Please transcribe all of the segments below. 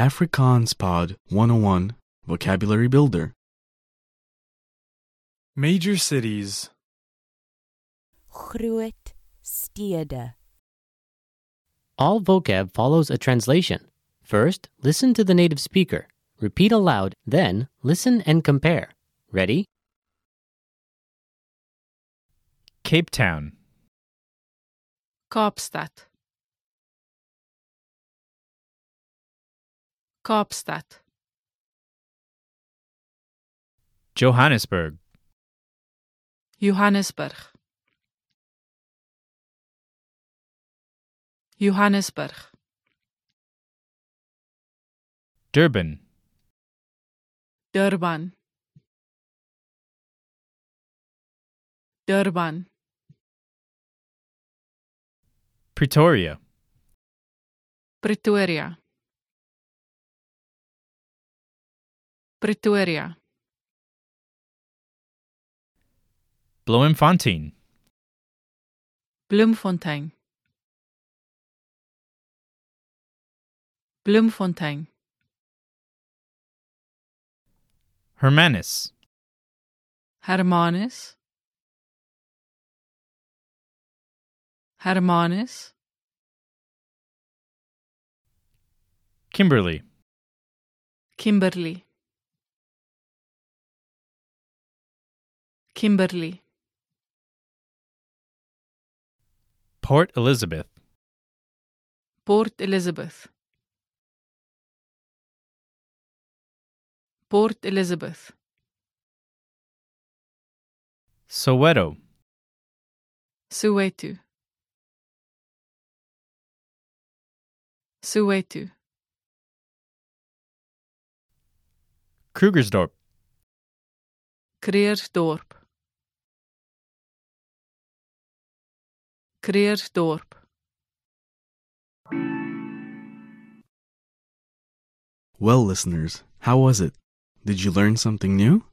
Afrikaans Pod 101 Vocabulary Builder. Major cities. Groot stede. All vocab follows a translation. First, listen to the native speaker. Repeat aloud, then, listen and compare. Ready? Cape Town. Kaapstad. Kaapstad. Johannesburg. Johannesburg. Johannesburg. Durban. Durban. Durban. Pretoria. Pretoria. Pretoria. Bloemfontein. Bloemfontein. Bloemfontein. Hermanus. Hermanus. Hermanus. Kimberley. Kimberley. Kimberley. Port Elizabeth. Port Elizabeth. Port Elizabeth. Soweto. Soweto. Soweto. Krugersdorp. Kreersdorp. Krugersdorp. Well, listeners, how was it? Did you learn something new?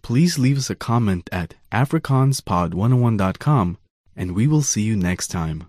Please leave us a comment at afrikaanspod101.com and we will see you next time.